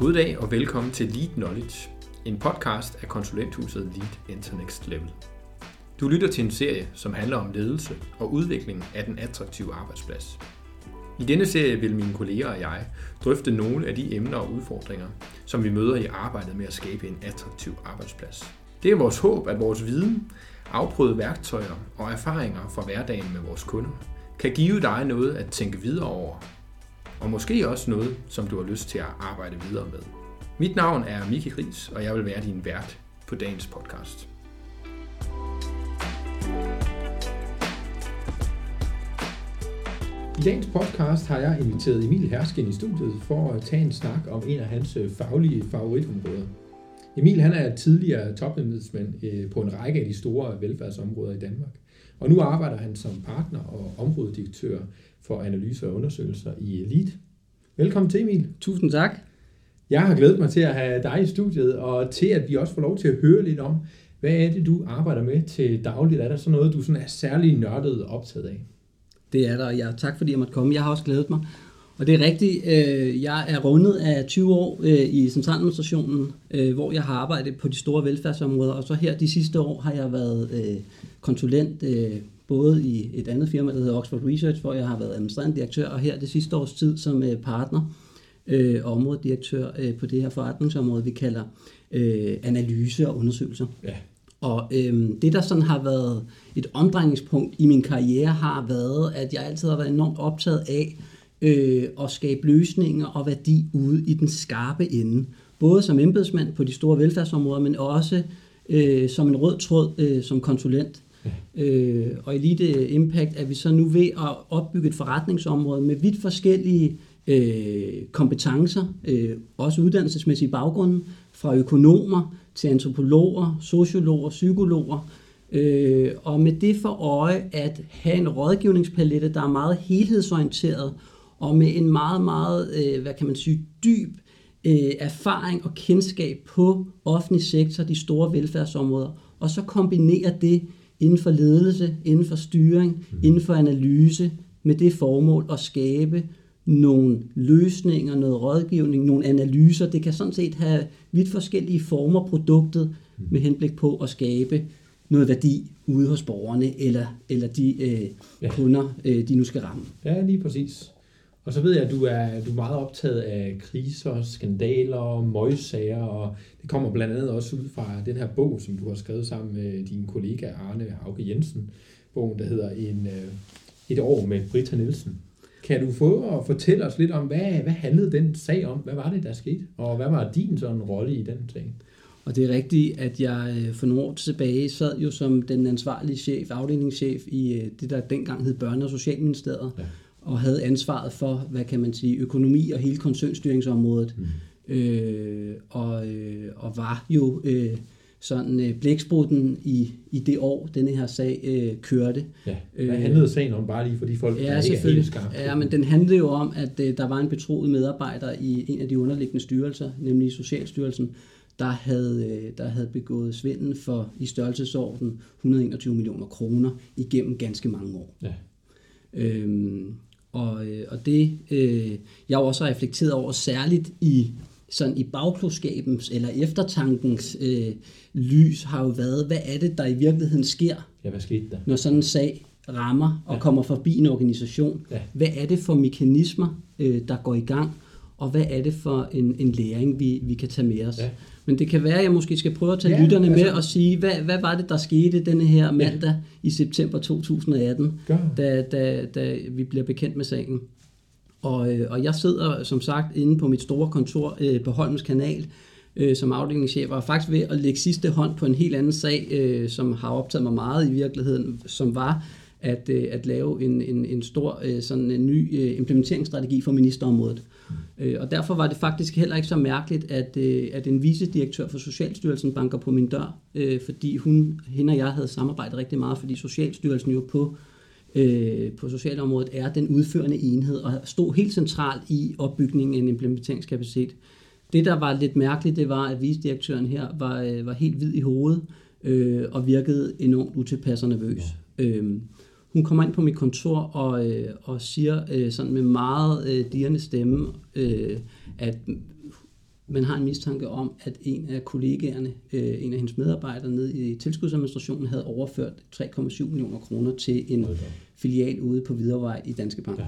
God dag og velkommen til Lead Knowledge, en podcast af konsulenthuset Lead Internext Level. Du lytter til en serie, som handler om ledelse og udvikling af den attraktive arbejdsplads. I denne serie vil mine kolleger og jeg drøfte nogle af de emner og udfordringer, som vi møder i arbejdet med at skabe en attraktiv arbejdsplads. Det er vores håb, at vores viden, afprøvede værktøjer og erfaringer fra hverdagen med vores kunder kan give dig noget at tænke videre over og måske også noget, som du har lyst til at arbejde videre med. Mit navn er Miki Gris, og jeg vil være din vært på dagens podcast. I dagens podcast har jeg inviteret Emil Hersken i studiet for at tage en snak om en af hans øh, faglige favoritområder. Emil han er tidligere topembedsmand øh, på en række af de store velfærdsområder i Danmark. Og nu arbejder han som partner og områdedirektør for analyse og undersøgelser i Elite. Velkommen til, Emil. Tusind tak. Jeg har glædet mig til at have dig i studiet, og til at vi også får lov til at høre lidt om, hvad er det, du arbejder med til dagligt? Er der sådan noget, du sådan er særlig nørdet optaget af? Det er der, jeg, tak fordi jeg måtte komme. Jeg har også glædet mig. Og det er rigtigt, øh, jeg er rundet af 20 år øh, i centraladministrationen, øh, hvor jeg har arbejdet på de store velfærdsområder, og så her de sidste år har jeg været øh, konsulent øh, både i et andet firma, der hedder Oxford Research, hvor jeg har været administrerende direktør, og her det sidste års tid som øh, partner øh, og områdedirektør øh, på det her forretningsområde, vi kalder øh, analyse og undersøgelser. Ja. Og øh, det, der sådan har været et omdrejningspunkt i min karriere, har været, at jeg altid har været enormt optaget af øh, at skabe løsninger og værdi ude i den skarpe ende. Både som embedsmand på de store velfærdsområder, men også øh, som en rød tråd øh, som konsulent. Øh, og Elite Impact er vi så nu ved at opbygge et forretningsområde med vidt forskellige øh, kompetencer, øh, også uddannelsesmæssige baggrunde, fra økonomer til antropologer, sociologer, psykologer, øh, og med det for øje at have en rådgivningspalette, der er meget helhedsorienteret, og med en meget, meget, øh, hvad kan man sige, dyb øh, erfaring og kendskab på offentlig sektor, de store velfærdsområder, og så kombinere det inden for ledelse, inden for styring, mm. inden for analyse, med det formål at skabe nogle løsninger, noget rådgivning, nogle analyser. Det kan sådan set have vidt forskellige former produktet mm. med henblik på at skabe noget værdi ude hos borgerne eller, eller de øh, ja. kunder, øh, de nu skal ramme. Ja, lige præcis. Og så ved jeg, at du er, du er meget optaget af kriser, skandaler, møgssager, og det kommer blandt andet også ud fra den her bog, som du har skrevet sammen med din kollega Arne Hauke Jensen. Bogen, der hedder en, øh, Et år med Britta Nielsen. Kan du få at fortælle os lidt om, hvad, hvad handlede den sag om? Hvad var det, der skete? Og hvad var din sådan rolle i den sag? Og det er rigtigt, at jeg øh, for nogle år tilbage sad jo som den ansvarlige chef, afdelingschef i øh, det, der dengang hed Børne- og Socialministeriet. Ja og havde ansvaret for, hvad kan man sige, økonomi og hele koncernstyringsområdet. Mm. Øh, og, øh, og var jo øh, sådan øh, blæksprutten i, i det år, denne her sag øh, kørte. Ja. Hvad øh, handlede sagen om, bare lige for de folk, ja, der ikke er helt skarpe? Ja, men den handlede jo om, at øh, der var en betroet medarbejder i en af de underliggende styrelser, nemlig Socialstyrelsen, der havde, øh, der havde begået svindel for i størrelsesorden 121 millioner kroner igennem ganske mange år. Ja. Øhm, og, øh, og det, øh, jeg også har reflekteret over, særligt i sådan i bagklodskabens eller eftertankens øh, lys, har jo været, hvad er det, der i virkeligheden sker, ja, hvad skete der? når sådan en sag rammer og ja. kommer forbi en organisation. Ja. Hvad er det for mekanismer, øh, der går i gang, og hvad er det for en, en læring, vi, vi kan tage med os? Ja. Men det kan være, at jeg måske skal prøve at tage ja, lytterne altså, med og sige, hvad, hvad var det, der skete denne her mandag ja. i september 2018, da, da, da vi bliver bekendt med sagen. Og, øh, og jeg sidder som sagt inde på mit store kontor øh, på Holmens Kanal, øh, som afdelingschef, og er faktisk ved at lægge sidste hånd på en helt anden sag, øh, som har optaget mig meget i virkeligheden, som var at, øh, at lave en, en, en stor øh, sådan en ny øh, implementeringsstrategi for ministerområdet. Øh, og derfor var det faktisk heller ikke så mærkeligt, at, øh, at en vicedirektør for Socialstyrelsen banker på min dør, øh, fordi hun, hende og jeg havde samarbejdet rigtig meget, fordi Socialstyrelsen jo på, øh, på socialområdet er den udførende enhed og stod helt centralt i opbygningen af en implementeringskapacitet. Det, der var lidt mærkeligt, det var, at vicedirektøren her var, øh, var helt hvid i hovedet øh, og virkede enormt utilpas og nervøs. Ja. Øh, hun kommer ind på mit kontor og, øh, og siger øh, sådan med meget øh, dirrende stemme, øh, at man har en mistanke om, at en af kollegaerne, øh, en af hendes medarbejdere nede i tilskudsadministrationen, havde overført 3,7 millioner kroner til en filial ude på Viderevej i Danske Bank. Ja.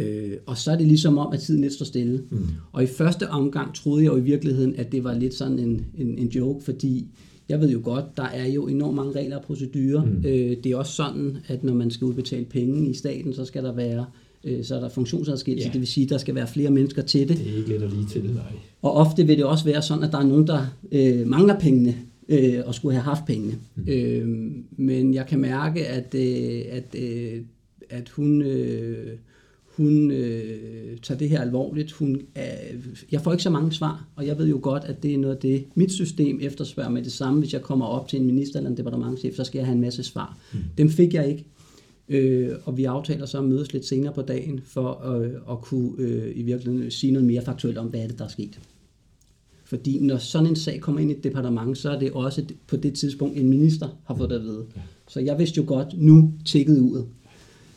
Øh, og så er det ligesom om, at tiden lidt står stille. Mm. Og i første omgang troede jeg jo i virkeligheden, at det var lidt sådan en, en, en joke, fordi jeg ved jo godt, der er jo enormt mange regler og procedurer. Mm. Øh, det er også sådan, at når man skal udbetale penge i staten, så skal der være øh, så er der funktionsadskillelse, ja. det vil sige, at der skal være flere mennesker til det. Det er ikke let at lige til det, nej. Og ofte vil det også være sådan, at der er nogen, der øh, mangler pengene, øh, og skulle have haft pengene. Mm. Øh, men jeg kan mærke, at, øh, at, øh, at hun... Øh, hun øh, tager det her alvorligt. Hun, øh, jeg får ikke så mange svar, og jeg ved jo godt, at det er noget af det, mit system efterspørger med det samme. Hvis jeg kommer op til en minister eller en departementchef, så skal jeg have en masse svar. Mm. Dem fik jeg ikke. Øh, og vi aftaler så at mødes lidt senere på dagen for øh, at kunne øh, i virkeligheden sige noget mere faktuelt om, hvad er det, der er sket. Fordi når sådan en sag kommer ind i et departement, så er det også på det tidspunkt, en minister har fået det at vide. Så jeg vidste jo godt, nu tækket ud.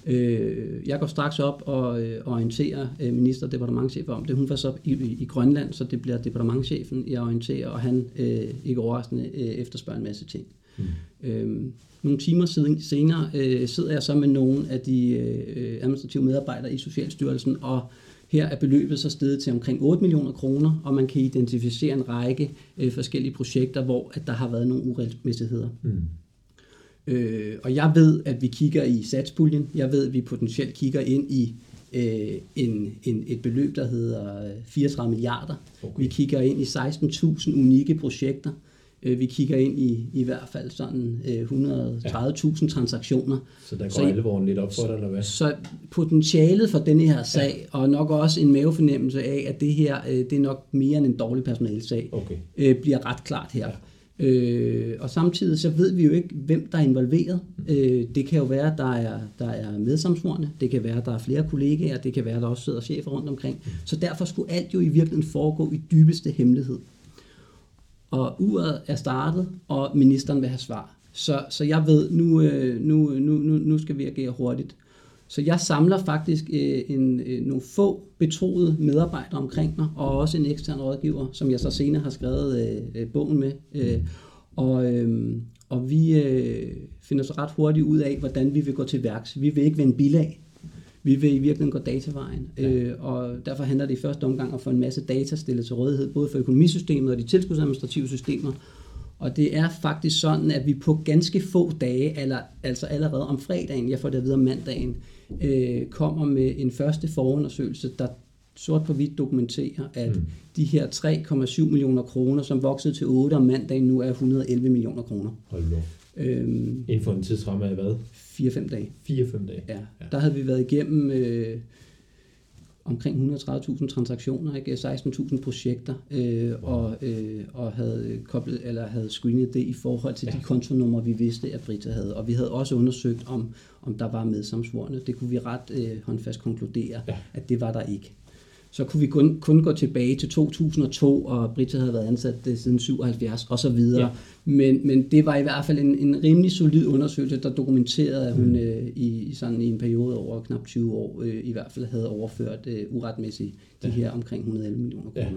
Øh, jeg går straks op og øh, orienterer øh, minister og departementchef om det. Hun var så i, i, Grønland, så det bliver departementchefen, jeg orienterer, og han øh, ikke overraskende øh, efterspørger en masse ting. Mm. Øh, nogle timer siden, senere øh, sidder jeg så med nogle af de øh, administrative medarbejdere i Socialstyrelsen, og her er beløbet så steget til omkring 8 millioner kroner, og man kan identificere en række øh, forskellige projekter, hvor at der har været nogle uregelmæssigheder. Mm. Øh, og jeg ved, at vi kigger i satspuljen. Jeg ved, at vi potentielt kigger ind i øh, en, en, et beløb, der hedder 34 milliarder. Okay. Vi kigger ind i 16.000 unikke projekter. Øh, vi kigger ind i i hvert fald sådan 130.000 ja. transaktioner. Så der går så, alvoren lidt op for dig, eller hvad? Så potentialet for denne her sag, ja. og nok også en mavefornemmelse af, at det her øh, det er nok mere end en dårlig personalsag, okay. Øh, bliver ret klart her. Ja. Øh, og samtidig så ved vi jo ikke, hvem der er involveret. Øh, det kan jo være, at der er, der er medsamsvorene, det kan være, at der er flere kollegaer, det kan være, at der også sidder chefer rundt omkring. Så derfor skulle alt jo i virkeligheden foregå i dybeste hemmelighed. Og uret er startet, og ministeren vil have svar. Så, så jeg ved, nu, øh, nu, nu, nu, nu skal vi agere hurtigt. Så jeg samler faktisk øh, en, øh, nogle få betroede medarbejdere omkring mig, og også en ekstern rådgiver, som jeg så senere har skrevet øh, bogen med. Øh, og, øh, og vi øh, finder så ret hurtigt ud af, hvordan vi vil gå til værks. Vi vil ikke vende bilag. Vi vil i virkeligheden gå datavejen, ja. øh, og derfor handler det i første omgang at få en masse data stillet til rådighed, både for økonomisystemet og de tilskudsadministrative systemer. Og det er faktisk sådan, at vi på ganske få dage, eller, altså allerede om fredagen, jeg får det at vide om mandagen, øh, kommer med en første forundersøgelse, der sort på hvidt dokumenterer, at mm. de her 3,7 millioner kroner, som voksede til 8 om mandagen, nu er 111 millioner kroner. Hold nu. Øhm, Inden for en tidsramme af hvad? 4-5 dage. 4-5 dage? Ja. ja. Der havde vi været igennem øh, omkring 130.000 transaktioner, ikke? 16.000 projekter, øh, wow. og, øh, og havde koblet eller havde screenet det i forhold til ja. de kontonumre, vi vidste, at Brita havde. Og vi havde også undersøgt, om, om der var medsamsvorene. Det kunne vi ret øh, håndfast konkludere, ja. at det var der ikke så kunne vi kun, kun gå tilbage til 2002, og Britta havde været ansat det siden 77 og så videre. Ja. Men, men det var i hvert fald en, en rimelig solid undersøgelse, der dokumenterede, at hun mm. øh, i, sådan, i en periode over knap 20 år øh, i hvert fald havde overført øh, uretmæssigt de ja. her omkring 111 millioner kroner. Ja.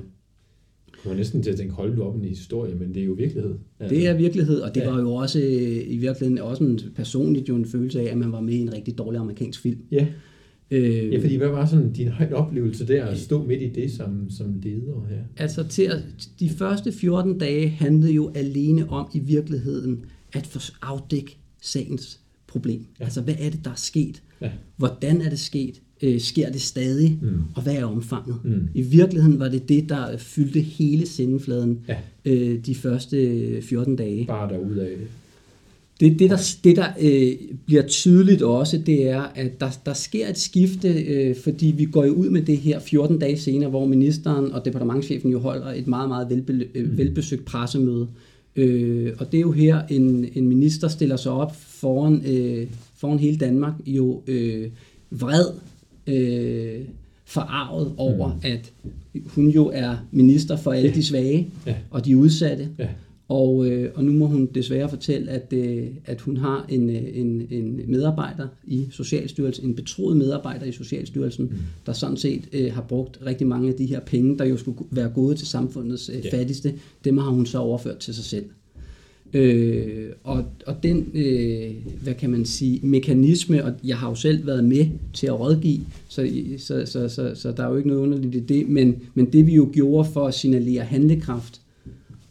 Jeg var næsten til at tænke, hold du op en historie, men det er jo virkelighed. Altså. Det er virkelighed, og det ja. var jo også øh, i virkeligheden også en personligt jo en følelse af, at man var med i en rigtig dårlig amerikansk film. Ja. Øh, ja, fordi hvad var sådan din højde oplevelse der at stå midt i det som, som leder her? Altså til at, de første 14 dage handlede jo alene om i virkeligheden at få afdække sagens problem. Ja. Altså hvad er det, der er sket? Ja. Hvordan er det sket? Øh, sker det stadig? Mm. Og hvad er omfanget? Mm. I virkeligheden var det det, der fyldte hele sendefladen ja. øh, de første 14 dage. Bare derudad. Det, det der, det, der øh, bliver tydeligt også, det er, at der, der sker et skifte, øh, fordi vi går jo ud med det her 14 dage senere, hvor ministeren og departementchefen jo holder et meget, meget velbe, øh, mm. velbesøgt pressemøde. Øh, og det er jo her, en, en minister stiller sig op foran, øh, foran hele Danmark, jo øh, vred, øh, forarvet over, mm. at hun jo er minister for alle de svage ja. og de udsatte. Ja Og, øh, og nu må hun desværre fortælle, at, øh, at hun har en, øh, en, en medarbejder i Socialstyrelsen, en betroet medarbejder i Socialstyrelsen, mm. der sådan set øh, har brugt rigtig mange af de her penge, der jo skulle være gode til samfundets øh, yeah. fattigste, dem har hun så overført til sig selv. Øh, og, og den, øh, hvad kan man sige, mekanisme, og jeg har jo selv været med til at rådgive, så, så, så, så, så der er jo ikke noget underligt i det, men, men det vi jo gjorde for at signalere handlekraft,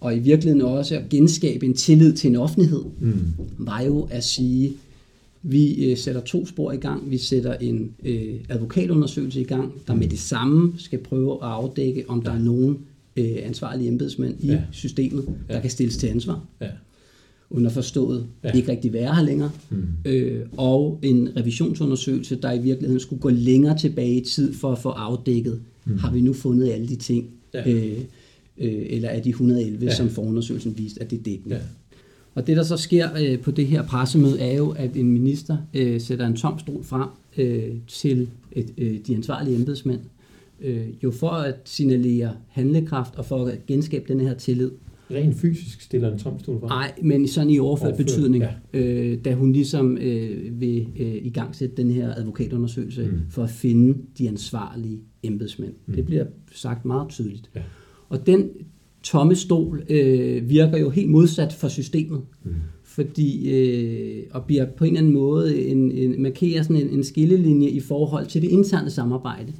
og i virkeligheden også at genskabe en tillid til en offentlighed, mm. var jo at sige, vi øh, sætter to spor i gang. Vi sætter en øh, advokatundersøgelse i gang, der med det samme skal prøve at afdække, om der er nogen øh, ansvarlige embedsmænd i ja. systemet, der ja. kan stilles til ansvar. Ja. Underforstået ja. ikke rigtig være her længere. Mm. Øh, og en revisionsundersøgelse, der i virkeligheden skulle gå længere tilbage i tid for at få afdækket, mm. har vi nu fundet alle de ting, ja. øh, øh, eller er de 111, ja. som forundersøgelsen viste, at det er dækkende. Ja. Og det, der så sker øh, på det her pressemøde, er jo, at en minister øh, sætter en tom stol frem øh, til et, øh, de ansvarlige embedsmænd, øh, jo for at signalere handlekraft og for at genskabe den her tillid. Rent fysisk stiller en tom stol frem? Nej, men sådan i overført betydning, ja. øh, da hun ligesom øh, vil øh, i gang sætte den her advokatundersøgelse mm. for at finde de ansvarlige embedsmænd. Mm. Det bliver sagt meget tydeligt. Ja. Og den tomme stol øh, virker jo helt modsat for systemet. Mm. Fordi, øh, og bliver på en eller anden måde, en, en, markerer sådan en, en skillelinje i forhold til det interne samarbejde.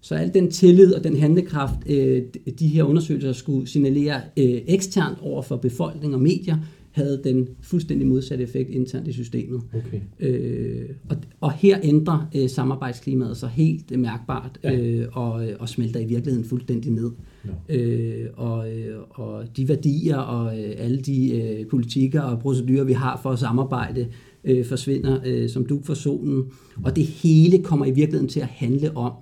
Så al den tillid og den handlekraft, øh, de her undersøgelser skulle signalere øh, eksternt over for befolkning og medier, havde den fuldstændig modsatte effekt internt i systemet. Okay. Øh, og, og her ændrer øh, samarbejdsklimaet sig helt mærkbart ja. øh, og, og smelter i virkeligheden fuldstændig ned. Ja. Øh, og, øh, og de værdier og øh, alle de øh, politikker og procedurer, vi har for at samarbejde, øh, forsvinder øh, som duk for solen. Og det hele kommer i virkeligheden til at handle om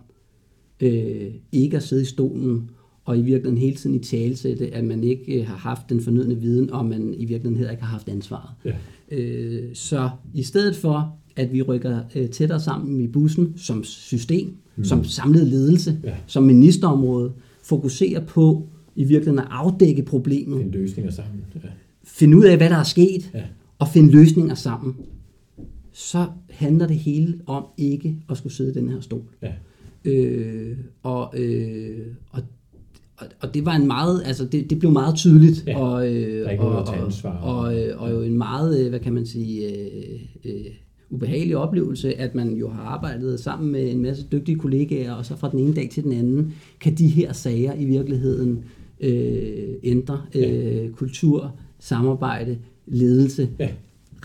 øh, ikke at sidde i stolen og i virkeligheden hele tiden i talsætte, at man ikke øh, har haft den fornødne viden, og man i virkeligheden heller ikke har haft ansvaret. Ja. Øh, så i stedet for, at vi rykker øh, tættere sammen i bussen som system, mm. som samlet ledelse, ja. som ministerområde, fokuserer på i virkeligheden at afdække problemet. Finde løsninger sammen. Ja. Finde ud af, hvad der er sket, ja. og finde løsninger sammen. Så handler det hele om ikke at skulle sidde i den her stol. Ja. Øh, og, øh, og og, og det var en meget, altså det, det blev meget tydeligt, ja, og, øh, og, og, og, øh, og jo en meget, øh, hvad kan man sige, øh, øh, ubehagelig oplevelse, at man jo har arbejdet sammen med en masse dygtige kollegaer, og så fra den ene dag til den anden, kan de her sager i virkeligheden øh, ændre øh, ja. kultur, samarbejde, ledelse ja.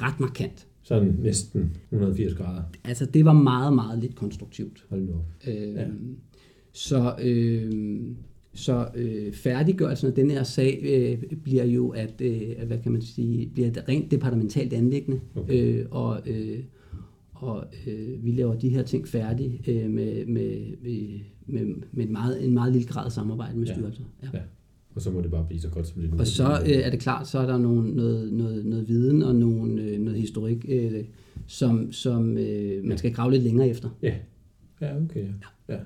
ret markant. Sådan næsten 180 grader. Altså det var meget, meget lidt konstruktivt. Hold nu. Øh, ja. Så øh, så øh, færdiggørelsen af den her sag øh, bliver jo at, øh, hvad kan man sige, bliver et rent departementalt anlæggende, okay. øh, og, øh, og øh, vi laver de her ting færdige øh, med, med, med, med en, meget, en meget lille grad af samarbejde med styrelser. Ja. ja. Og så må det bare blive så godt som det nu. Og så øh, er det klart, så er der nogle, noget, noget, noget viden og nogle, øh, noget historik, øh, som, som øh, man skal grave lidt længere efter. Ja, ja okay. Ja. ja.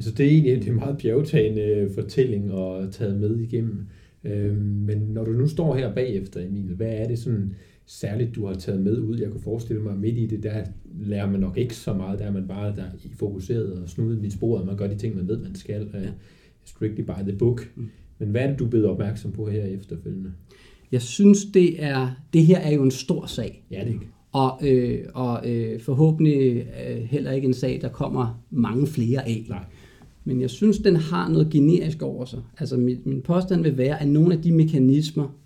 Altså det er egentlig det er en meget bjergtagende øh, fortælling og taget med igennem. Øh, men når du nu står her bagefter, Emil, hvad er det sådan særligt, du har taget med ud? Jeg kunne forestille mig, midt i det, der lærer man nok ikke så meget, der er man bare der i fokuseret og snudet i sporet, og man gør de ting, man ved, man skal. Uh, strictly by the book. Mm. Men hvad er det, du er blevet opmærksom på her efterfølgende? Jeg synes, det er det her er jo en stor sag. Ja, det er ikke. Og, øh, og øh, forhåbentlig øh, heller ikke en sag, der kommer mange flere af. Nej. Men jeg synes, den har noget generisk over sig. Altså min, min påstand vil være, at nogle af de mekanismer,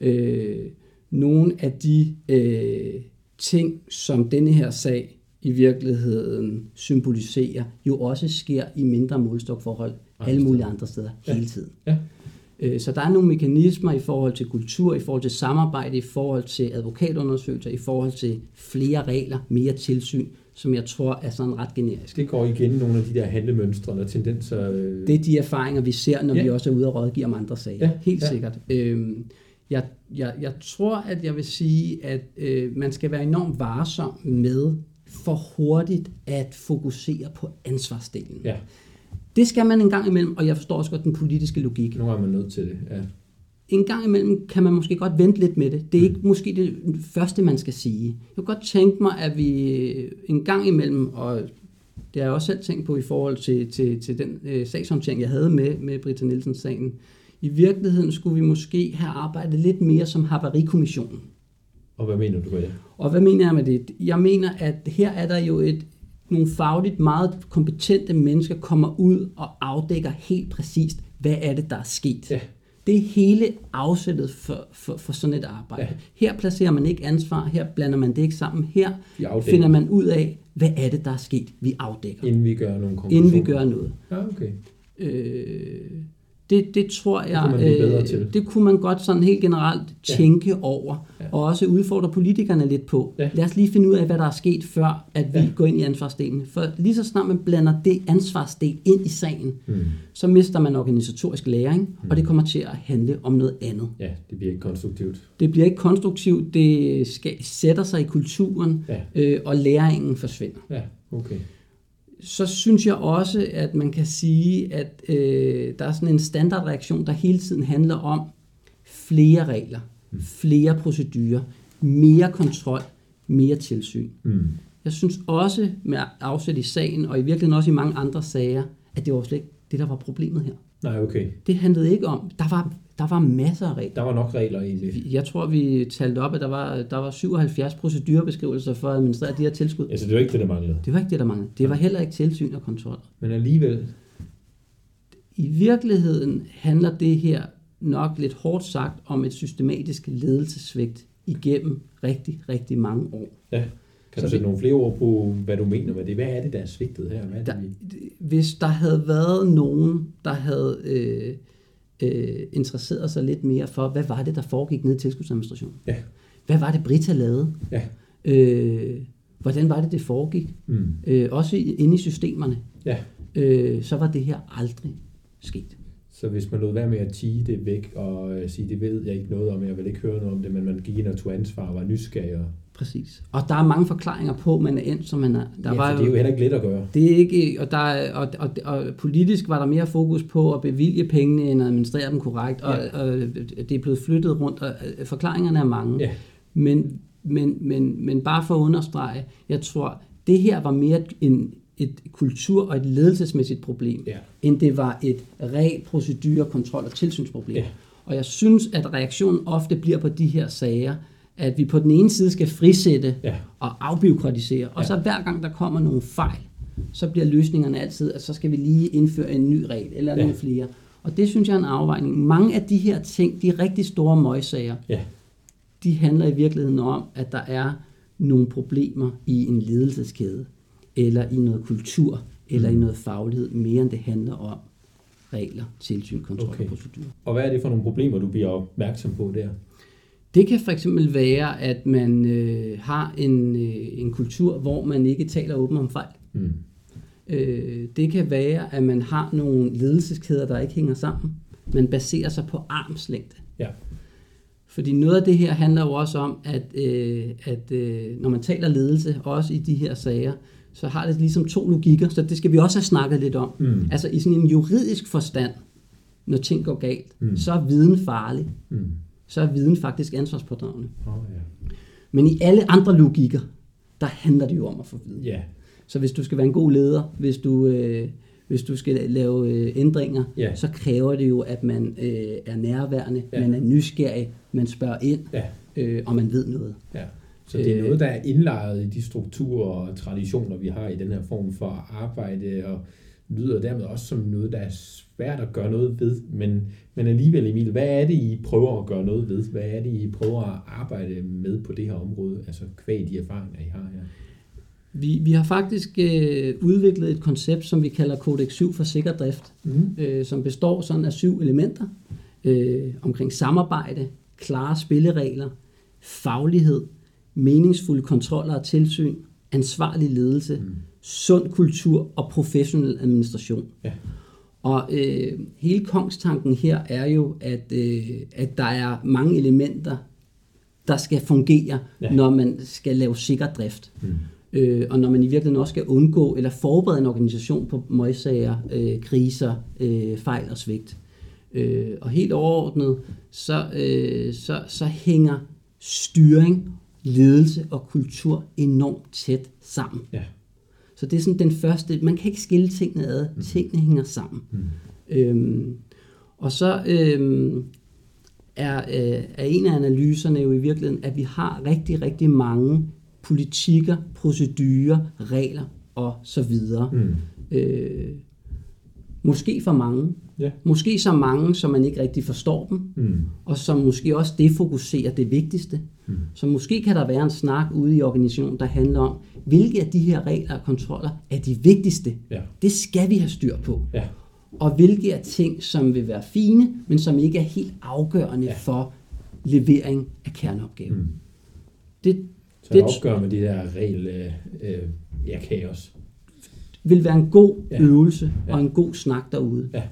øh, nogle af de øh, ting, som denne her sag i virkeligheden symboliserer, jo også sker i mindre målstokforhold alle mulige andre steder ja. hele tiden. Ja. Øh, så der er nogle mekanismer i forhold til kultur, i forhold til samarbejde, i forhold til advokatundersøgelser, i forhold til flere regler, mere tilsyn, som jeg tror er sådan ret generisk. Det går igen nogle af de der handlemønstre og tendenser. Øh... Det er de erfaringer, vi ser, når ja. vi også er ude og rådgive om andre sager. Ja. Helt ja. sikkert. Øhm, jeg, jeg, jeg tror, at jeg vil sige, at øh, man skal være enormt varsom med for hurtigt at fokusere på ansvarsdelen. Ja. Det skal man en gang imellem, og jeg forstår også godt den politiske logik. Nu er man nødt til det, ja. en gang imellem kan man måske godt vente lidt med det. Det er ikke måske det første, man skal sige. Jeg kunne godt tænke mig, at vi en gang imellem, og det har jeg også selv tænkt på i forhold til, til, til den øh, sagshåndtering, jeg havde med, med Britta Nielsens sagen. I virkeligheden skulle vi måske have arbejdet lidt mere som havarikommissionen. Og hvad mener du med det? Og hvad mener jeg med det? Jeg mener, at her er der jo et, nogle fagligt meget kompetente mennesker kommer ud og afdækker helt præcist, hvad er det, der er sket. Ja. Det er hele afsættet for, for, for sådan et arbejde. Ja. Her placerer man ikke ansvar, her blander man det ikke sammen. Her finder man ud af, hvad er det, der er sket, vi afdækker. Inden vi gør nogle Inden vi gør noget. Ja, okay. Øh, det, det tror jeg, det kunne, øh, til. det kunne man godt sådan helt generelt tænke ja. over, ja. og også udfordre politikerne lidt på. Ja. Lad os lige finde ud af, hvad der er sket, før at vi ja. går ind i ansvarsdelen. For lige så snart man blander det ansvarsdel ind i sagen, mm. så mister man organisatorisk læring, mm. og det kommer til at handle om noget andet. Ja, det bliver ikke konstruktivt. Det bliver ikke konstruktivt, det skal, sætter sig i kulturen, ja. øh, og læringen forsvinder. Ja, okay så synes jeg også, at man kan sige, at øh, der er sådan en standardreaktion, der hele tiden handler om flere regler, mm. flere procedurer, mere kontrol, mere tilsyn. Mm. Jeg synes også med afsæt i sagen, og i virkeligheden også i mange andre sager, at det var slet ikke det, der var problemet her. Nej, okay. Det handlede ikke om, der var der var masser af regler. Der var nok regler i det. Jeg tror, vi talte op, at der var, der var 77 procedurebeskrivelser for at administrere de her tilskud. Altså, det var ikke det, der manglede? Det var ikke det, der manglede. Det var heller ikke tilsyn og kontrol. Men alligevel? I virkeligheden handler det her nok lidt hårdt sagt om et systematisk ledelsesvigt igennem rigtig, rigtig mange år. Ja. Kan du sætte nogle flere ord på, hvad du mener med det? Hvad er det, der er svigtet her? Hvad er det, der, hvis der havde været nogen, der havde... Øh, øh, interesseret sig lidt mere for, hvad var det, der foregik nede i tilskudsadministrationen? Ja. Hvad var det, Brita lavede? Ja. Øh, hvordan var det, det foregik? Mm. Øh, også inde i systemerne. Ja. Øh, så var det her aldrig sket. Så hvis man lod være med at tige det væk og øh, sige, det ved jeg ikke noget om, jeg vil ikke høre noget om det, men man gik ind og tog ansvar og var nysgerrig og Præcis. Og der er mange forklaringer på, man er endt, som man er. Der ja, var jo, det er jo heller ikke let at gøre. Det er ikke, og, der, og, og, og, politisk var der mere fokus på at bevilge pengene, end at administrere dem korrekt, og, ja. og det er blevet flyttet rundt, og øh, forklaringerne er mange. Ja. Men, men, men, men bare for at understrege, jeg tror, det her var mere en, et kultur- og et ledelsesmæssigt problem, ja. end det var et regel, procedure, kontrol- og tilsynsproblem. Ja. Og jeg synes, at reaktionen ofte bliver på de her sager, at vi på den ene side skal frisætte ja. og afbiokratisere, og ja. så hver gang der kommer nogle fejl, så bliver løsningerne altid, at så skal vi lige indføre en ny regel, eller ja. nogle flere. Og det synes jeg er en afvejning. Mange af de her ting, de rigtig store møgsager, ja. de handler i virkeligheden om, at der er nogle problemer i en ledelseskæde, eller i noget kultur, eller mm. i noget faglighed, mere end det handler om regler, tilsyn, kontrol okay. og procedurer. Og hvad er det for nogle problemer, du bliver opmærksom på der? Det kan for eksempel være, at man øh, har en, øh, en kultur, hvor man ikke taler åbent om fejl. Mm. Øh, det kan være, at man har nogle ledelseskæder, der ikke hænger sammen. Man baserer sig på armslængde. Ja. Fordi noget af det her handler jo også om, at, øh, at øh, når man taler ledelse, også i de her sager, så har det ligesom to logikker, så det skal vi også have snakket lidt om. Mm. Altså i sådan en juridisk forstand, når ting går galt, mm. så er viden farlig. Mm så er viden faktisk ansvarspådragende. Oh, ja. Men i alle andre logikker, der handler det jo om at få viden. Yeah. Så hvis du skal være en god leder, hvis du, øh, hvis du skal lave øh, ændringer, yeah. så kræver det jo, at man øh, er nærværende, yeah. man er nysgerrig, man spørger ind, yeah. øh, og man ved noget. Yeah. Så det er noget, der er indlejret i de strukturer og traditioner, vi har i den her form for arbejde, og lyder dermed også som noget, der er svært at gøre noget ved, men, men alligevel Emil, hvad er det, I prøver at gøre noget ved? Hvad er det, I prøver at arbejde med på det her område, altså kvæg de erfaringer, I har her? Vi, vi har faktisk øh, udviklet et koncept, som vi kalder Codex 7 for sikker drift, mm. øh, som består sådan af syv elementer øh, omkring samarbejde, klare spilleregler, faglighed, meningsfulde kontroller og tilsyn, ansvarlig ledelse, mm. Sund kultur og professionel administration. Ja. Og øh, hele kongstanken her er jo, at, øh, at der er mange elementer, der skal fungere, ja. når man skal lave sikker drift. Mm. Øh, og når man i virkeligheden også skal undgå eller forberede en organisation på møgsager, øh, kriser, øh, fejl og svigt. Øh, og helt overordnet, så, øh, så, så hænger styring, ledelse og kultur enormt tæt sammen. Ja. Så det er sådan den første, man kan ikke skille tingene ad, mm. tingene hænger sammen. Mm. Øhm, og så øhm, er, øh, er en af analyserne jo i virkeligheden, at vi har rigtig, rigtig mange politikker, procedurer, regler og så videre. Mm. Øh, måske for mange. Ja. Måske så mange, som man ikke rigtig forstår dem, mm. og som måske også defokuserer det vigtigste. Mm. Så måske kan der være en snak ude i organisationen, der handler om, hvilke af de her regler og kontroller er de vigtigste. Ja. Det skal vi have styr på. Ja. Og hvilke er ting, som vil være fine, men som ikke er helt afgørende ja. for levering af kerneopgaven. Mm. Det, så det opgør med de der regel, øh, øh, ja, kaos. Vil være en god ja. øvelse ja. og en god snak derude. Ja.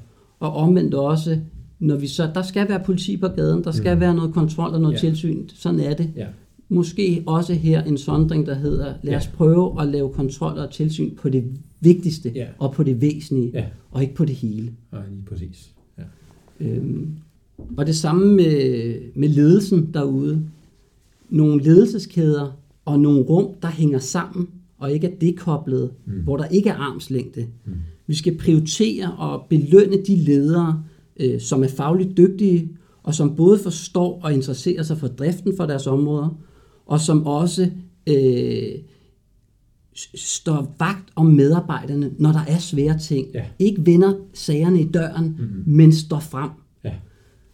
Og omvendt også, når vi så, der skal være politi på gaden, der skal mm. være noget kontrol og noget ja. tilsyn, sådan er det. Ja. Måske også her en sondring, der hedder, lad os ja. prøve at lave kontrol og tilsyn på det vigtigste ja. og på det væsentlige, ja. og ikke på det hele. Nej, lige præcis. Ja. Øhm, og det samme med, med ledelsen derude. Nogle ledelseskæder og nogle rum, der hænger sammen, og ikke er dekoblet, mm. hvor der ikke er armslængde. Mm. Vi skal prioritere og belønne de ledere, øh, som er fagligt dygtige, og som både forstår og interesserer sig for driften for deres områder, og som også øh, står vagt om medarbejderne, når der er svære ting. Ja. Ikke vender sagerne i døren, mm-hmm. men står frem. Ja.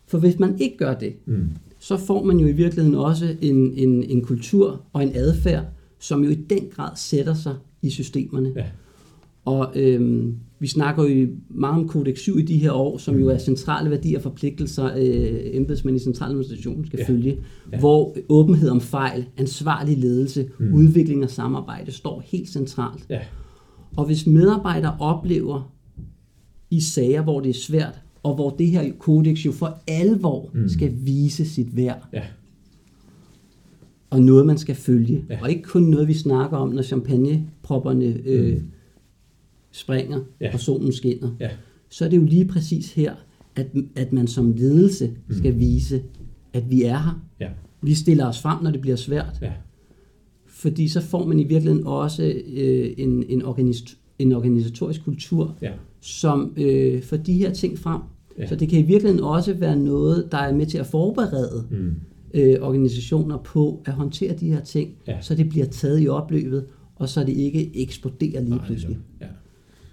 For hvis man ikke gør det, mm. så får man jo i virkeligheden også en, en, en kultur og en adfærd, som jo i den grad sætter sig i systemerne. Ja. Og øhm, vi snakker jo meget om Kodex 7 i de her år, som jo er centrale værdier og forpligtelser, øh, embedsmænd i centraladministrationen skal ja. følge, ja. hvor åbenhed om fejl, ansvarlig ledelse, mm. udvikling og samarbejde står helt centralt. Ja. Og hvis medarbejdere oplever i sager, hvor det er svært, og hvor det her kodex jo for alvor mm. skal vise sit værd, ja. og noget man skal følge, ja. og ikke kun noget vi snakker om, når champagnepropperne øh, mm springer, ja. og solen skinner, ja. så er det jo lige præcis her, at, at man som ledelse mm. skal vise, at vi er her. Ja. Vi stiller os frem, når det bliver svært. Ja. Fordi så får man i virkeligheden også øh, en, en, organis- en organisatorisk kultur, ja. som øh, får de her ting frem. Ja. Så det kan i virkeligheden også være noget, der er med til at forberede mm. øh, organisationer på at håndtere de her ting, ja. så det bliver taget i opløbet, og så det ikke eksploderer lige pludselig. Ja.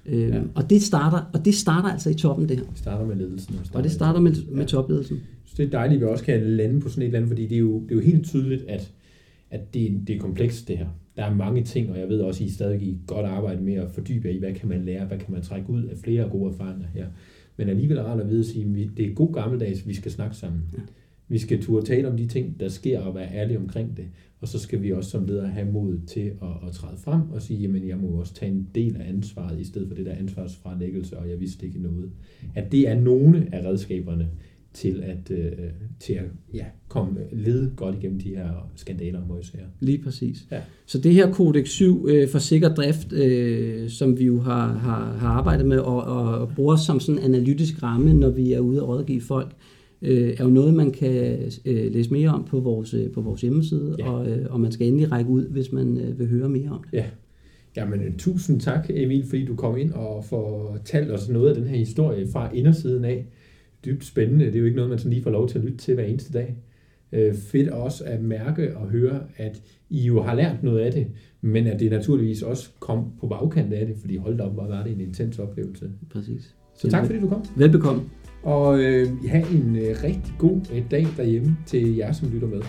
Øh, ja. og, det starter, og det starter altså i toppen, det her. Det starter med ledelsen. Og, og det starter med, med ja. topledelsen. Så det er dejligt, at vi også kan lande på sådan et eller andet, fordi det er jo, det er jo helt tydeligt, at, at det, det er komplekst, det her. Der er mange ting, og jeg ved også, at I stadig I godt arbejde med at fordybe i, hvad kan man lære, hvad kan man trække ud af flere gode erfaringer her. Men alligevel er rart at vide at sige, at det er god gammeldags, vi skal snakke sammen. Ja. Vi skal turde tale om de ting, der sker, og være ærlige omkring det. Og så skal vi også som ledere have mod til at, at træde frem og sige, jamen jeg må også tage en del af ansvaret, i stedet for det der ansvarsfralæggelse, og jeg vidste ikke noget. At det er nogle af redskaberne til at, øh, til at ja, komme lede godt igennem de her skandaler og møgsager. Lige præcis. Ja. Så det her Kodex 7 øh, for sikker drift, øh, som vi jo har, har, har arbejdet med og, og bruger som sådan en analytisk ramme, når vi er ude og rådgive folk, øh, er jo noget, man kan øh, læse mere om på vores, øh, på vores hjemmeside, ja. og, øh, og man skal endelig række ud, hvis man øh, vil høre mere om det. Ja. Jamen, tusind tak, Emil, fordi du kom ind og fortalte os noget af den her historie fra indersiden af. Dybt spændende. Det er jo ikke noget, man sådan lige får lov til at lytte til hver eneste dag. Øh, fedt også at mærke og høre, at I jo har lært noget af det, men at det naturligvis også kom på bagkant af det, fordi hold da op, hvor var det en intens oplevelse. Præcis. Så tak fordi du kom. Velbekomme. Og øh, have en øh, rigtig god øh, dag derhjemme til jer, som lytter med.